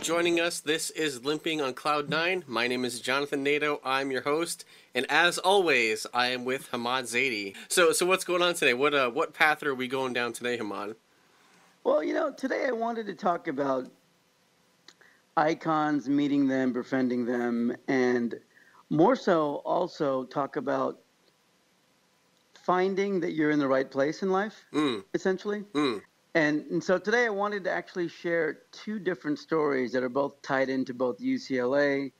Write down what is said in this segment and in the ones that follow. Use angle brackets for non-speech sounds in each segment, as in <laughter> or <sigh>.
joining us. This is Limping on Cloud 9. My name is Jonathan Nato. I'm your host, and as always, I am with Hammad Zaidi. So, so what's going on today? What uh, what path are we going down today, Hammad? Well, you know, today I wanted to talk about icons, meeting them, befriending them, and more so also talk about finding that you're in the right place in life, Mm, essentially. mm. And, and so today I wanted to actually share two different stories that are both tied into both UCLA,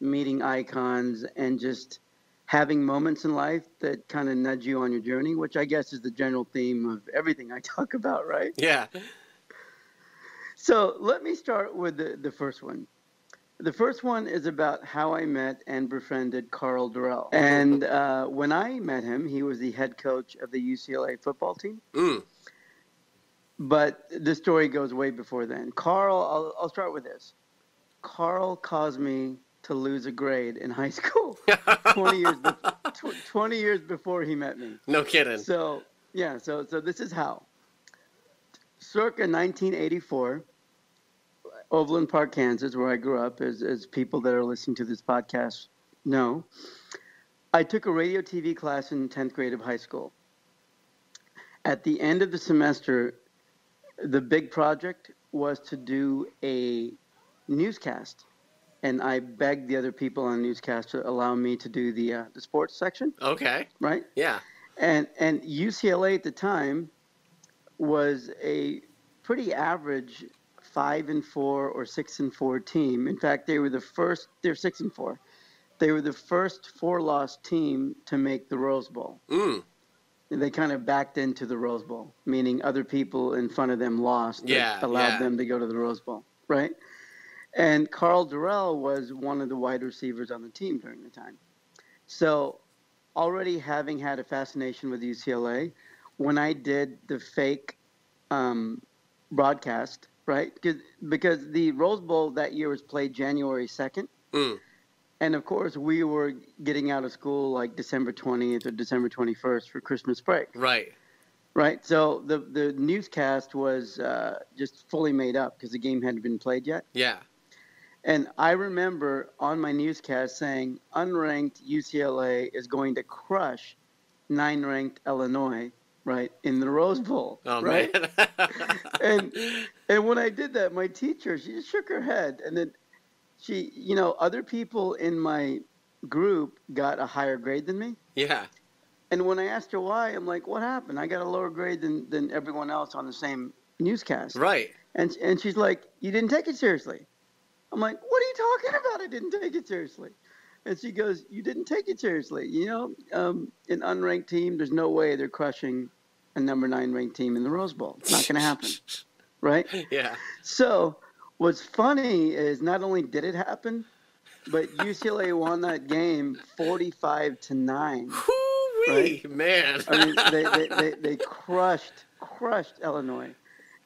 meeting icons, and just having moments in life that kind of nudge you on your journey, which I guess is the general theme of everything I <laughs> talk about, right? Yeah. So let me start with the, the first one. The first one is about how I met and befriended Karl Dorrell. And uh, when I met him, he was the head coach of the UCLA football team. Mm. But the story goes way before then. Karl, I'll, I'll start with this. Karl caused me to lose a grade in high school <laughs> 20 years, be- tw- 20 years before he met me. no kidding. So yeah, so so this is how. Circa 1984, Overland Park, Kansas, where I grew up, as as people that are listening to this podcast know, I took a radio TV class in 10th grade of high school. At the end of the semester, the big project was to do a newscast, and I begged the other people on the newscast to allow me to do the uh, the sports section, Okay. right? Yeah. And and UCLA at the time was a pretty average five and four or six and four team. In fact, they were the first. They're six and four. They were the first four-loss team to make the Rose Bowl. Mm. They kind of backed into the Rose Bowl, meaning other people in front of them lost. Yeah, allowed yeah. them to go to the Rose Bowl, right? And Karl Dorrell was one of the wide receivers on the team during the time. So, already having had a fascination with UCLA, when I did the fake um, broadcast, right? Cause, because the Rose Bowl that year was played January 2nd. Mm. And of course, we were getting out of school like December 20th or December 21st for Christmas break, Right. right? So the, the newscast was uh, just fully made up because the game hadn't been played yet. Yeah. And I remember on my newscast saying, unranked UCLA is going to crush nine ranked Illinois, right, in the Rose Bowl, Oh right? man. <laughs> and and when I did that, my teacher she just shook her head, and then she, you know, other people in my group got a higher grade than me. yeah. And when I asked her why, I'm like, "What happened? I got a lower grade than than everyone else on the same newscast." Right. And and she's like, "You didn't take it seriously." I'm like, "What are you talking about? I didn't take it seriously." And she goes, "You didn't take it seriously. You know, um, an unranked team. There's no way they're crushing a number nine ranked team in the Rose Bowl. It's not going to happen, <laughs> right?" Yeah. So, what's funny is not only did it happen, but UCLA won that game 45 to 9. Whoo-wee, man. I mean, they, they, they, they crushed, crushed Illinois.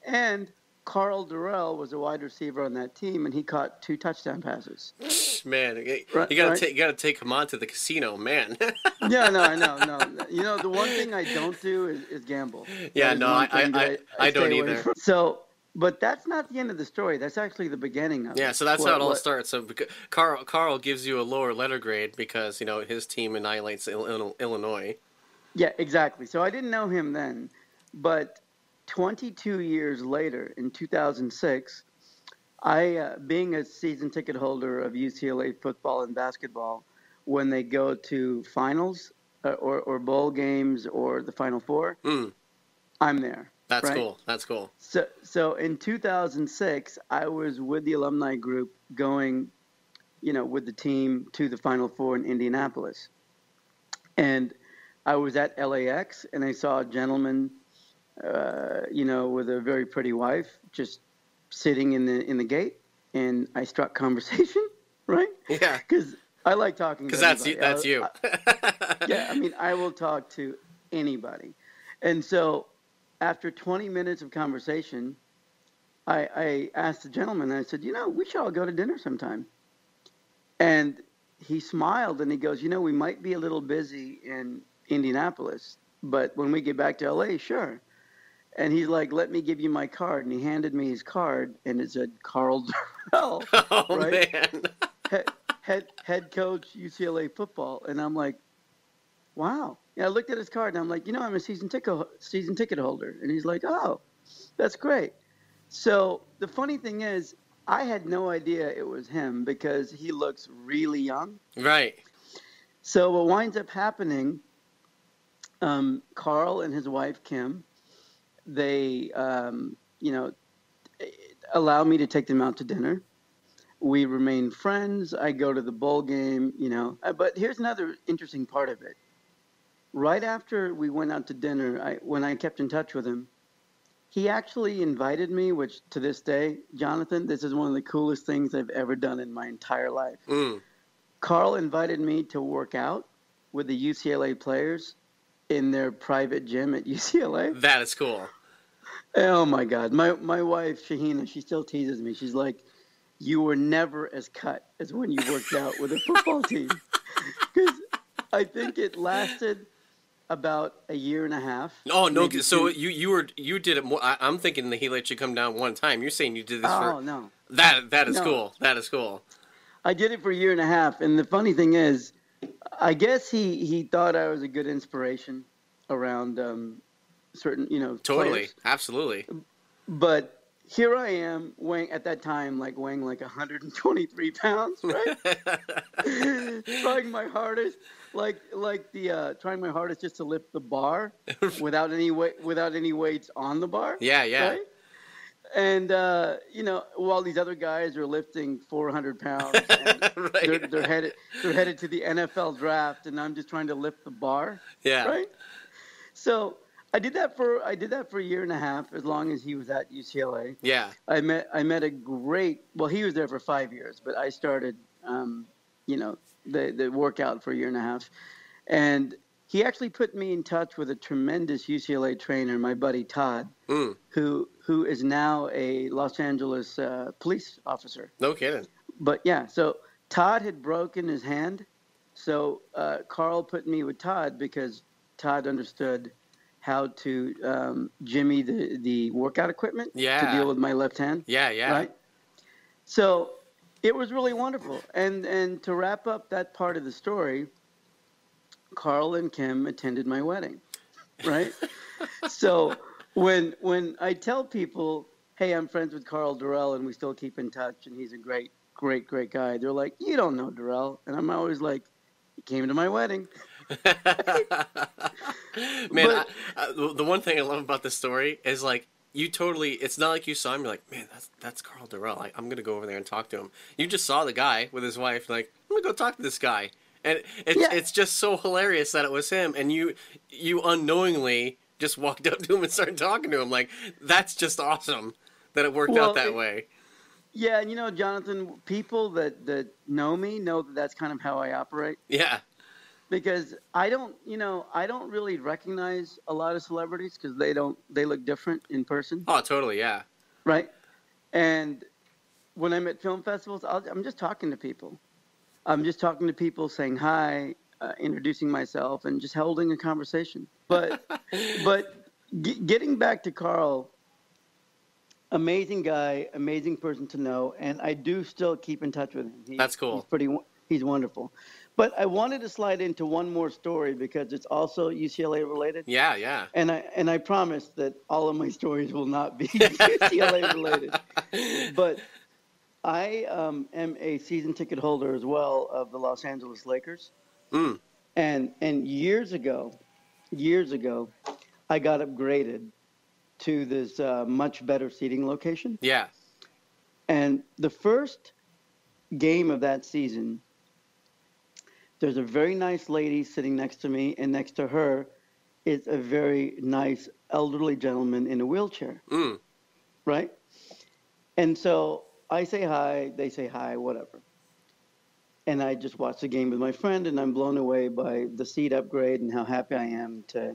And Karl Dorrell was a wide receiver on that team, and he caught two touchdown passes. man, you Right, gotta right. take you gotta take him on to the casino, man. <laughs> Yeah, no, I know, no. <laughs> You know, the one thing I don't do is, is gamble. Yeah, no, one I- thing I- I don't stay either. from. So, but that's not the end of the story. That's actually the beginning of it. yeah, so that's What- how it all what- starts. So Karl Karl gives you a lower letter grade because you know his team annihilates Il- Il- Illinois. Yeah, exactly. So I didn't know him then, but 22 years later, in 2006, I, uh, being a season ticket holder of UCLA football and basketball, when they go to finals uh, or, or bowl games or the Final Four, Mm, I'm there. That's Right. cool. That's cool. So, so in 2006, I was with the alumni group going, you know, with the team to the Final Four in Indianapolis. And I was at LAX and I saw a gentleman, uh, you know, with a very pretty wife just sitting in the in the gate. And I struck conversation, <laughs> right? Yeah, Because I like talking. to because that's you. That's I- you. I- yeah, I mean, I will talk to anybody. And so after 20 minutes of conversation, I, I asked the gentleman, I said, you know, we should all go to dinner sometime. And he smiled and he goes, you know, we might be a little busy in Indianapolis, but when we get back to LA, sure. and he's like, "Let me give you my card," and he handed me his card, and it said Karl Dorrell, <laughs> Oh Right? man. head, head head coach UCLA football, and I'm like, "Wow." Yeah, I looked at his card, and I'm like, "You know, I'm a season ticket season ticket holder," and he's like, "Oh, that's great." So the funny thing is, I had no idea it was him because he looks really young. Right. So what winds up happening, um, Karl and his wife Kim, they, um, you know, allow me to take them out to dinner. We remain friends. I go to the bowl game, you know. Uh, But here's another interesting part of it. Right after we went out to dinner, I, when I kept in touch with him, he actually invited me, which to this day, Jonathan, this is one of the coolest things I've ever done in my entire life. Mm. Karl invited me to work out with the UCLA players in their private gym at <laughs> UCLA. That is cool. Oh my God. My, my wife, Shahina, she still teases me. She's like, You were never as cut as when you worked out with a football team. <laughs> Because I think it lasted about a year and a half. Oh no! So two. you you were you did it more. I, I'm thinking that he let you come down one time. You're saying you did this Oh, for no. that. That is No. cool. That is cool. I did it for a year and a half, and the funny thing is, I guess he he thought I was a good inspiration around um, certain you know Totally. players. Absolutely. But here I am weighing at that time like weighing like 123 <laughs> pounds, right? <laughs> trying my hardest, like like the uh, trying my hardest just to lift the bar <laughs> without any weight without any weights on the bar. yeah. Yeah. Right? And uh, you know, while these other guys are lifting 400 pounds, and right. they're, they're headed they're headed to the NFL draft, and I'm just trying to lift the bar, yeah. right? So I did that for I did that for a year and a half, as long as he was at UCLA. Yeah. I met I met a great well he was there for five years, but I started um, you know the the workout for a year and a half, and he actually put me in touch with a tremendous UCLA trainer, my buddy Todd, Mm. who who is now a Los Angeles uh, police officer. No kidding. But yeah, so Todd had broken his hand, so uh, Karl put me with Todd because Todd understood how to um, jimmy the the workout equipment Yeah. to deal with my left hand Yeah. Yeah. right? So it was really wonderful. And and to wrap up that part of the story, Karl and Kim attended my wedding, right? <laughs> so when when I tell people, "Hey, I'm friends with Karl Dorrell, and we still keep in touch, and he's a great, great, great guy," they're like, "You don't know Dorrell," and I'm always like, "He came to my wedding." <laughs> Man, But- I, I, the- one thing I love about this story is like you totally. It's not like you saw him. You're like, man, that's that's Karl Dorrell. Like, I'm gonna go over there and talk to him. You just saw the guy with his wife. Like, I'm gonna go talk to this guy, and it's Yeah. it's just so hilarious that it was him, and you you unknowingly just walked up to him and started talking to him. Like, that's just awesome that it worked Well, out that it- way. Yeah, and you know, Jonathan, people that that know me know that that's kind of how I operate. Yeah, because I don't, you know, I don't really recognize a lot of celebrities because they don't, they look different in person, oh, totally, yeah, right? And when I'm at film festivals, I'll, I'm just talking to people. I'm just talking to people, saying hi, uh, introducing myself, and just holding a conversation. But, <laughs> but g- getting back to Karl, amazing guy, amazing person to know, and I do still keep in touch with him. He- That's cool. He's pretty. He's wonderful. But I wanted to slide into one more story because it's also UCLA related, yeah, yeah. and I and I promise that all of my stories will not be <laughs> UCLA related. But I um, am a season ticket holder as well of the Los Angeles Lakers, Mm. and and years ago, years ago, I got upgraded to this uh, much better seating location. Yeah, And the first game of that season, there's a very nice lady sitting next to me, and next to her is a very nice elderly gentleman in a wheelchair, mm. right? And so I say hi, they say hi, whatever. And I just watch the game with my friend, and I'm blown away by the seat upgrade and how happy I am to,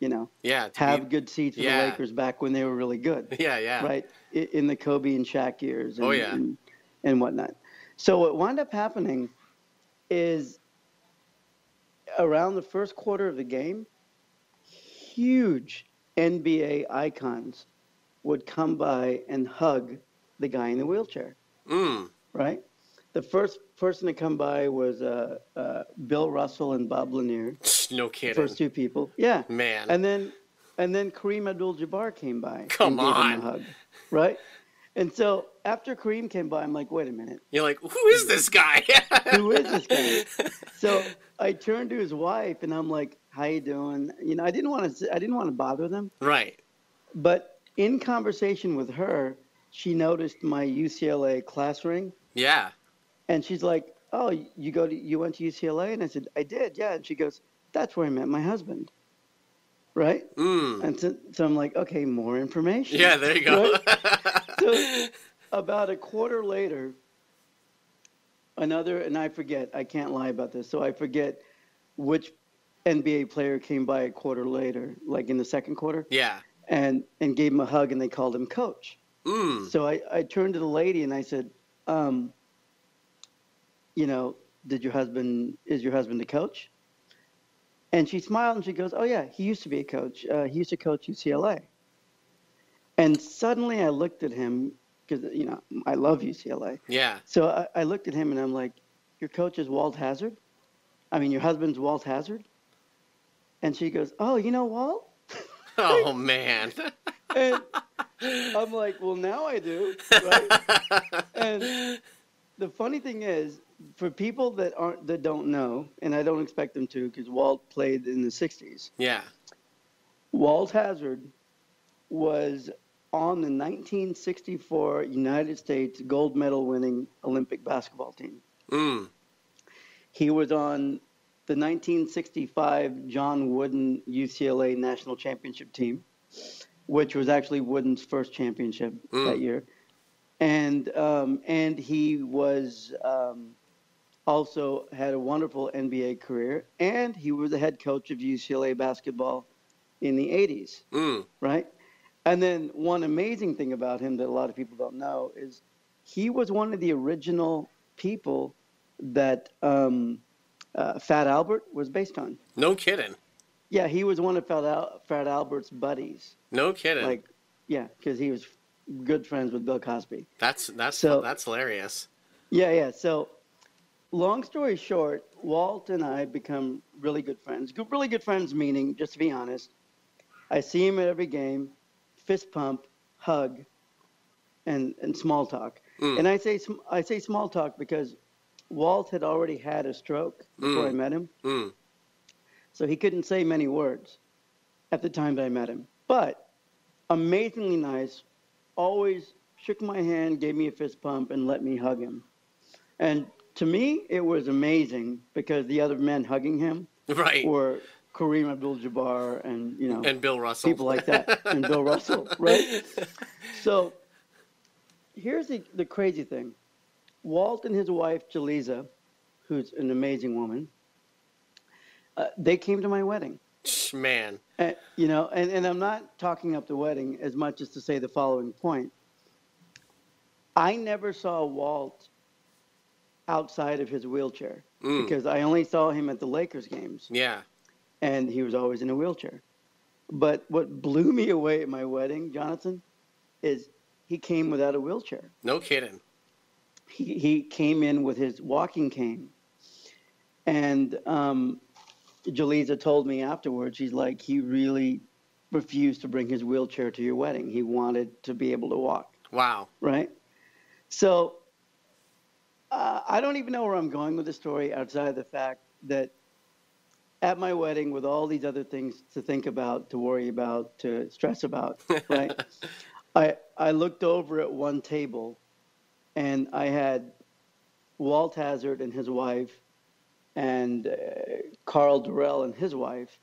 you know, yeah. have be- good seats for yeah. the Lakers back when they were really good <laughs> yeah, yeah, right in the Kobe and Shaq years and, Oh, yeah. and, and whatnot. So what wound up happening is around the first quarter of the game, huge NBA icons would come by and hug the guy in the wheelchair, Mm. right? The first person to come by was uh, uh, Bill Russell and Bob Lanier, <laughs> No kidding. first two people. Yeah. Man. And then and then Kareem Abdul-Jabbar came by. Come and gave on. him a hug, right? And so after Kareem came by, I'm like, wait a minute, You're like, who is this guy? <laughs> who is this guy? So <laughs> I turned to his wife and I'm like, how you doing? You know, I didn't want to I didn't want to bother them, right. but in conversation with her, she noticed my UCLA class ring Yeah. and she's like, "Oh, you go to you went to UCLA?" And I said, "I did, yeah." And she goes, "That's where I met my husband." Right? Mm. And so, so I'm like, "Okay, more information." Yeah, there you go. <laughs> So about a quarter later, another, and I forget, I can't lie about this, so I forget which NBA player came by a quarter later, like in the second quarter, yeah. and and gave him a hug, and they called him coach. Mm. So I, I turned to the lady and I said, um, you know, did your husband, is your husband a coach? And she smiled and she goes, oh, yeah, he used to be a coach. Uh, he used to coach UCLA. And suddenly I looked at him because, you know, I love UCLA. Yeah. So I, I looked at him and I'm like, your coach is Walt Hazzard? I mean, your husband's Walt Hazzard? And she goes, oh, you know Walt? <laughs> Oh man. <laughs> And I'm like, well, now I do, right? <laughs> and the funny thing is, for people that aren't that don't know, and I don't expect them to, because Walt played in the '60s. yeah. Walt Hazard was on the 1964 United States gold medal winning Olympic basketball team. Mm. He was on the 1965 John Wooden UCLA national championship team, which was actually Wooden's first championship Mm. that year, and um, and he was um, also had a wonderful NBA career, and he was the head coach of UCLA basketball in the 80s, Mm. right? And then one amazing thing about him that a lot of people don't know is he was one of the original people that um, uh, Fat Albert was based on. No kidding. Yeah, he was one of Fat, Al- Fat Albert's buddies. No kidding. Like, yeah, because he was good friends with Bill Cosby. that's that's So- that's hilarious. Yeah, yeah. So, long story short, Walt and I become really good friends. Good, really good friends, meaning, just to be honest, I see him at every game, fist pump, hug, and and small talk. Mm. And I say I say small talk because Walt had already had a stroke before Mm. I met him, Mm. so he couldn't say many words at the time that I met him. But amazingly nice, always shook my hand, gave me a fist pump, and let me hug him. And to me, it was amazing because the other men hugging him <laughs> Right. were Kareem Abdul-Jabbar and you know and Bill Russell. people like that, and Bill Russell, <laughs> right? So here's the, the crazy thing. Walt and his wife, Jaleesa, who's an amazing woman, uh, they came to my wedding. Man. And, you know, and, and I'm not talking up the wedding as much as to say the following point. I never saw Walt outside of his wheelchair Mm. because I only saw him at the Lakers games Yeah. And he was always in a wheelchair. But what blew me away at my wedding, Jonathan, is he came without a wheelchair. No kidding. He, he came in with his walking cane. And um, Jaleesa told me afterwards, she's like, he really refused to bring his wheelchair to your wedding. He wanted to be able to walk, Wow. right? So uh, I don't even know where I'm going with the story outside of the fact that at my wedding, with all these other things to think about, to worry about, to stress about, right? <laughs> I I looked over at one table, and I had Walt Hazzard and his wife, and uh, Karl Dorrell and his wife,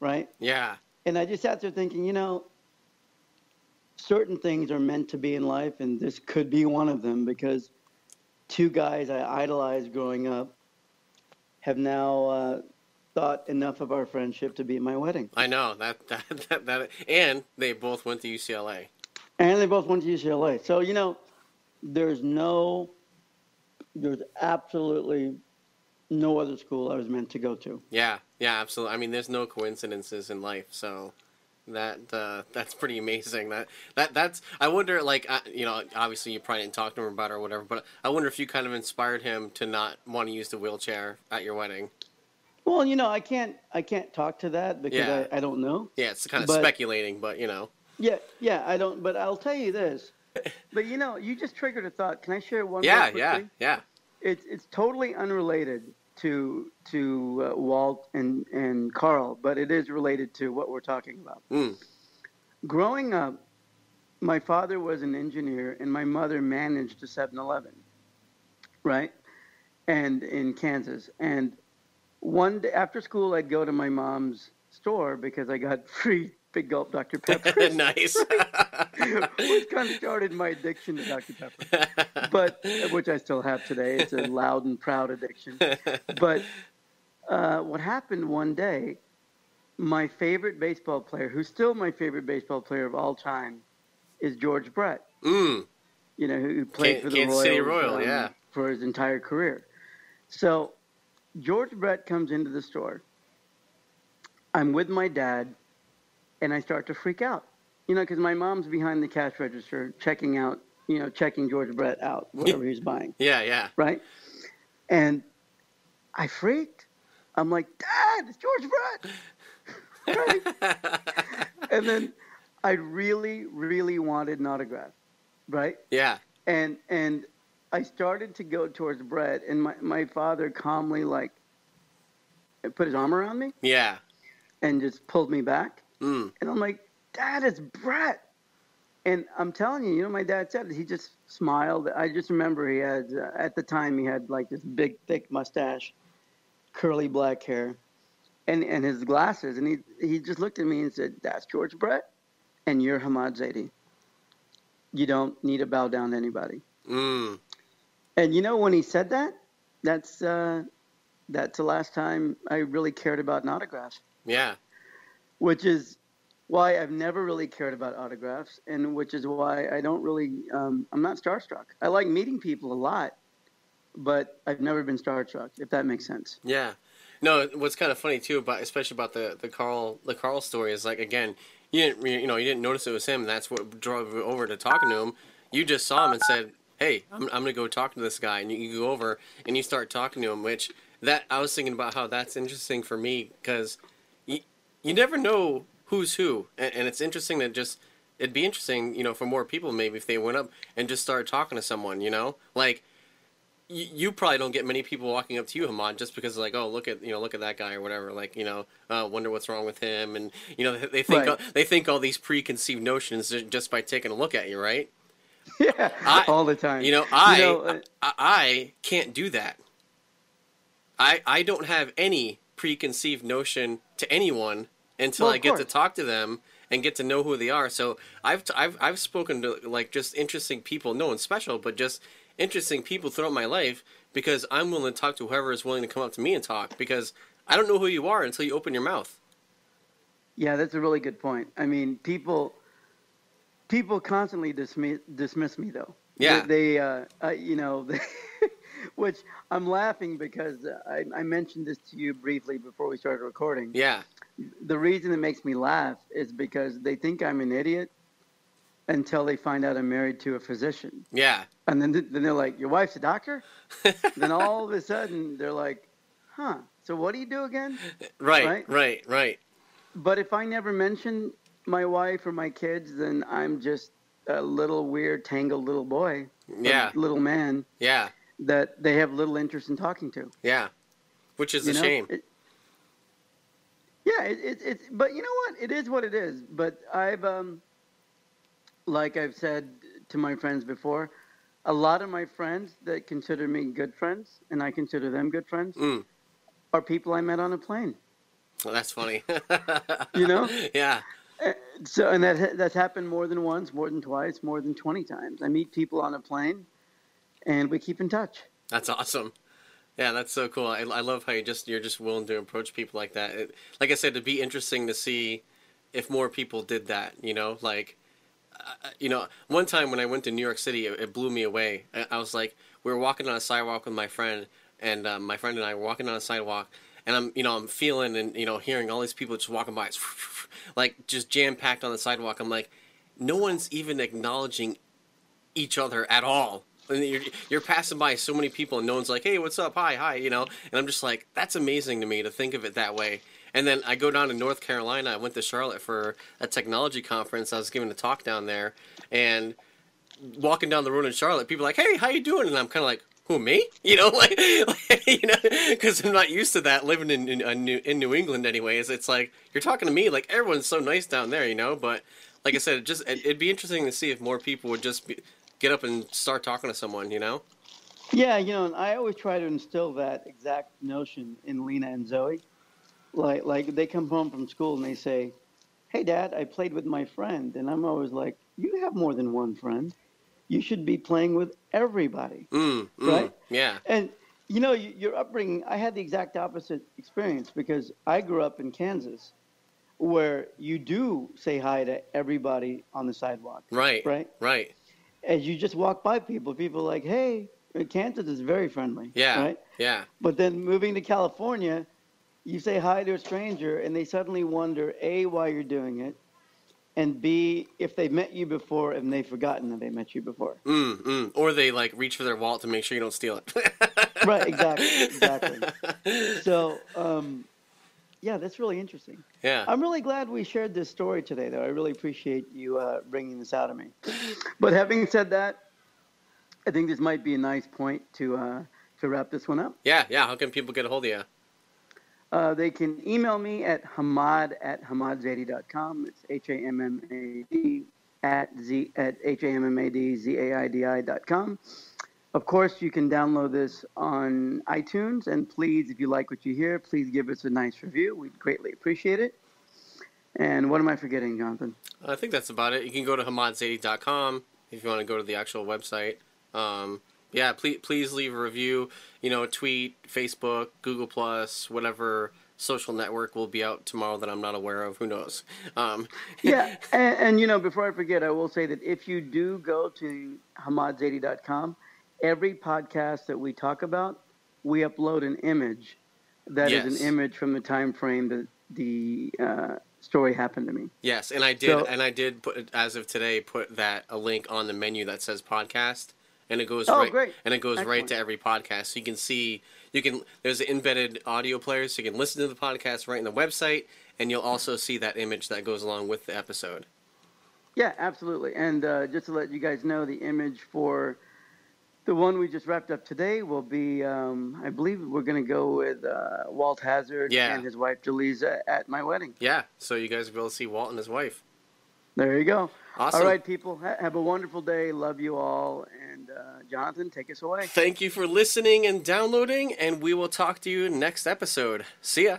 right? Yeah. And I just sat there thinking, you know, certain things are meant to be in life, and this could be one of them because two guys I idolized growing up have now uh, thought enough of our friendship to be at my wedding. I know that <laughs> that that, that and they both went to UCLA. And they both went to UCLA. So, you know, there's no, there's absolutely no other school I was meant to go to. Yeah. Yeah. Absolutely. I mean, there's no coincidences in life, so That uh, that's pretty amazing. That that that's. I wonder, like, uh, you know, obviously you probably didn't talk to him about it or whatever, but I wonder if you kind of inspired him to not want to use the wheelchair at your wedding. Well, you know, I can't I can't talk to that because Yeah. I, I don't know. Yeah, it's kind of But- speculating, but you know. Yeah, yeah, I don't. But I'll tell you this. But you know, you just triggered a thought. Can I share one? Yeah, yeah, yeah. It's it's totally unrelated to to uh, Walt and and Karl, but it is related to what we're talking about. Mm. Growing up, my father was an engineer, and my mother managed a 7-Eleven, right? And in Kansas, and one day after school, I'd go to my mom's store because I got <laughs> free Big Gulp Dr Pepper. <laughs> nice. <laughs> which kind of started my addiction to Dr. Pepper, but which I still have today. It's a loud and proud addiction. But uh, what happened one day, my favorite baseball player, who's still my favorite baseball player of all time, is George Brett. mm. You know, who played for the Kansas Royals City Royal, um, yeah. for his entire career. So George Brett comes into the store. I'm with my dad, and I start to freak out. You know, because my mom's behind the cash register checking out, you know, checking George Brett out, <laughs> whatever he's buying, Yeah, yeah. right? And I freaked. I'm like, Dad, it's George Brett. <laughs> right? <laughs> And then I really, really wanted an autograph, right? yeah. and and I started to go towards Brett, and my, my father calmly like put his arm around me Yeah. and just pulled me back, Mm. and I'm like, Dad, it's Brett, and I'm telling you, you know, my dad said it. He just smiled. I just remember he had uh, at the time he had like this big thick mustache, curly black hair, and and his glasses, and he he just looked at me and said, "That's George Brett, and you're Hammad Zaidi. You don't need to bow down to anybody." Mm. And you know when he said that, that's uh, that's the last time I really cared about an autograph, Yeah. which is why I've never really cared about autographs, and which is why I don't really um, I'm not starstruck. I like meeting people a lot, but I've never been starstruck. If that makes sense. Yeah. No, what's kind of funny too about especially about the the Karl the Karl story is like again, you didn't you know, you didn't notice it was him, that's what drove over to talking to him. You just saw him and said, "Hey, I'm I'm going to go talk to this guy." And you, you go over and you start talking to him, which that I was thinking about how that's interesting for me cuz you you never know who's who, and, and it's interesting that just it'd be interesting, you know, for more people maybe if they went up and just started talking to someone, you know? Like you, you probably don't get many people walking up to you, Hammad, just because like, oh, look at you know, look at that guy or whatever. Like, you know, uh, wonder what's wrong with him, and you know, they, they think Right. all, they think all these preconceived notions just by taking a look at you, right? <laughs> Yeah, I- all the time. You know, I know, uh, I, I can't do that. I I don't have any preconceived notion to anyone until Well, I get to talk to them and get to know who they are. So I've t- I've I've spoken to like just interesting people, no one special, but just interesting people throughout my life because I'm willing to talk to whoever is willing to come up to me and talk because I don't know who you are until you open your mouth. Yeah, that's a really good point. I mean, people people constantly dismiss dismiss me though. Yeah. They, they uh, uh, you know, they, <laughs> which I'm laughing because uh, I, I mentioned this to you briefly before we started recording. Yeah. The reason it makes me laugh is because they think I'm an idiot until they find out I'm married to a physician, Yeah. and then then they're like, "Your wife's a doctor." <laughs> then all of a sudden they're like, "Huh? So what do you do again?" Right. Right? Right. Right. But if I never mention my wife or my kids, then I'm just a little weird, tangled little boy, Yeah. little man Yeah. that they have little interest in talking to. Yeah. Which is you a know? shame. It- yeah, it, it, it's but you know what? It is what it is. But I've um, like I've said to my friends before, a lot of my friends that consider me good friends, and I consider them good friends, Mm. are people I met on a plane. Well, that's funny. <laughs> You know? Yeah. Uh, So, and that that's happened more than once, more than twice, more than twenty times. I meet people on a plane, and we keep in touch. That's awesome. Yeah, that's so cool. I, I love how you just you're just willing to approach people like that. It, like I said, it'd be interesting to see if more people did that. You know, like uh, you know, one time when I went to New York City, it, it blew me away. I, I was like, we were walking on a sidewalk with my friend, and um, my friend and I were walking on a sidewalk, and I'm you know I'm feeling and you know hearing all these people just walking by, <laughs> like just jam packed on the sidewalk. I'm like, no one's even acknowledging each other at all. And you're, you're passing by so many people, and no one's like, "Hey, what's up? Hi, hi," you know. And I'm just like, that's amazing to me to think of it that way. And then I go down to North Carolina. I went to Charlotte for a technology conference. I was giving a talk down there, and walking down the road in Charlotte, people are like, "Hey, how you doing?" And I'm kind of like, "Who me?" You know, <laughs> like, like you know, because I'm not used to that living in in, in New England. Anyways, it's like you're talking to me. Like everyone's so nice down there, you know. But like I said, it just it'd be interesting to see if more people would just be, get up and start talking to someone, you know. Yeah, you know, I always try to instill that exact notion in Lena and Zoe. Like, like they come home from school and they say, "Hey, Dad, I played with my friend," and I'm always like, "You have more than one friend." You should be playing with everybody, mm, mm, right? Yeah. And you know, your upbringing. I had the exact opposite experience because I grew up in Kansas, where you do say hi to everybody on the sidewalk. Right. Right. Right. As you just walk by people, people are like, "Hey, Kansas is very friendly." Yeah. Right. Yeah. But then moving to California, you say hi to a stranger, and they suddenly wonder a why you're doing it, and B, if they met you before and they've forgotten that they met you before. Mm, mm. Or they like reach for their wallet to make sure you don't steal it. <laughs> right, exactly, exactly. <laughs> So, um, yeah, that's really interesting. Yeah. I'm really glad we shared this story today, though. I really appreciate you uh, bringing this out of me. But having said that, I think this might be a nice point to uh, to wrap this one up. Yeah, yeah. How can people get a hold of you? Uh, they can email me at hammad at hammadzaidi.com. It's H A M M A D at Z at H A M M A D Z A I D I dot com. Of course, you can download this on iTunes, and please, if you like what you hear, please give us a nice review. We'd greatly appreciate it. And what am I forgetting, Jonathan? I think that's about it. You can go to hammadzaidi.com if you want to go to the actual website. Um, yeah, please please leave a review. You know, tweet, Facebook, Google Plus, whatever social network will be out tomorrow that I'm not aware of. Who knows? Um, <laughs> yeah, and, and, you know, before I forget, I will say that if you do go to hammadzaidi.com, every podcast that we talk about, we upload an image that yes. is an image from the time frame that the uh, story happened to me. Yes, and I did, so, and I did put as of today put that a link on the menu that says podcast and it goes oh, right great. and it goes Excellent. right to every podcast. So you can see you can there's an embedded audio player, so you can listen to the podcast right in the website, and you'll also see that image that goes along with the episode. Yeah, absolutely. And uh, just to let you guys know, the image for the one we just wrapped up today will be, um, I believe we're going to go with uh, Walt Hazzard yeah. and his wife Jaleesa at my wedding. Yeah, so you guys will be able to see Walt and his wife. There you go. Awesome. All right, people. Ha- have a wonderful day. Love you all. Uh, Jonathan, take us away. Thank you for listening and downloading, and we will talk to you next episode. See ya.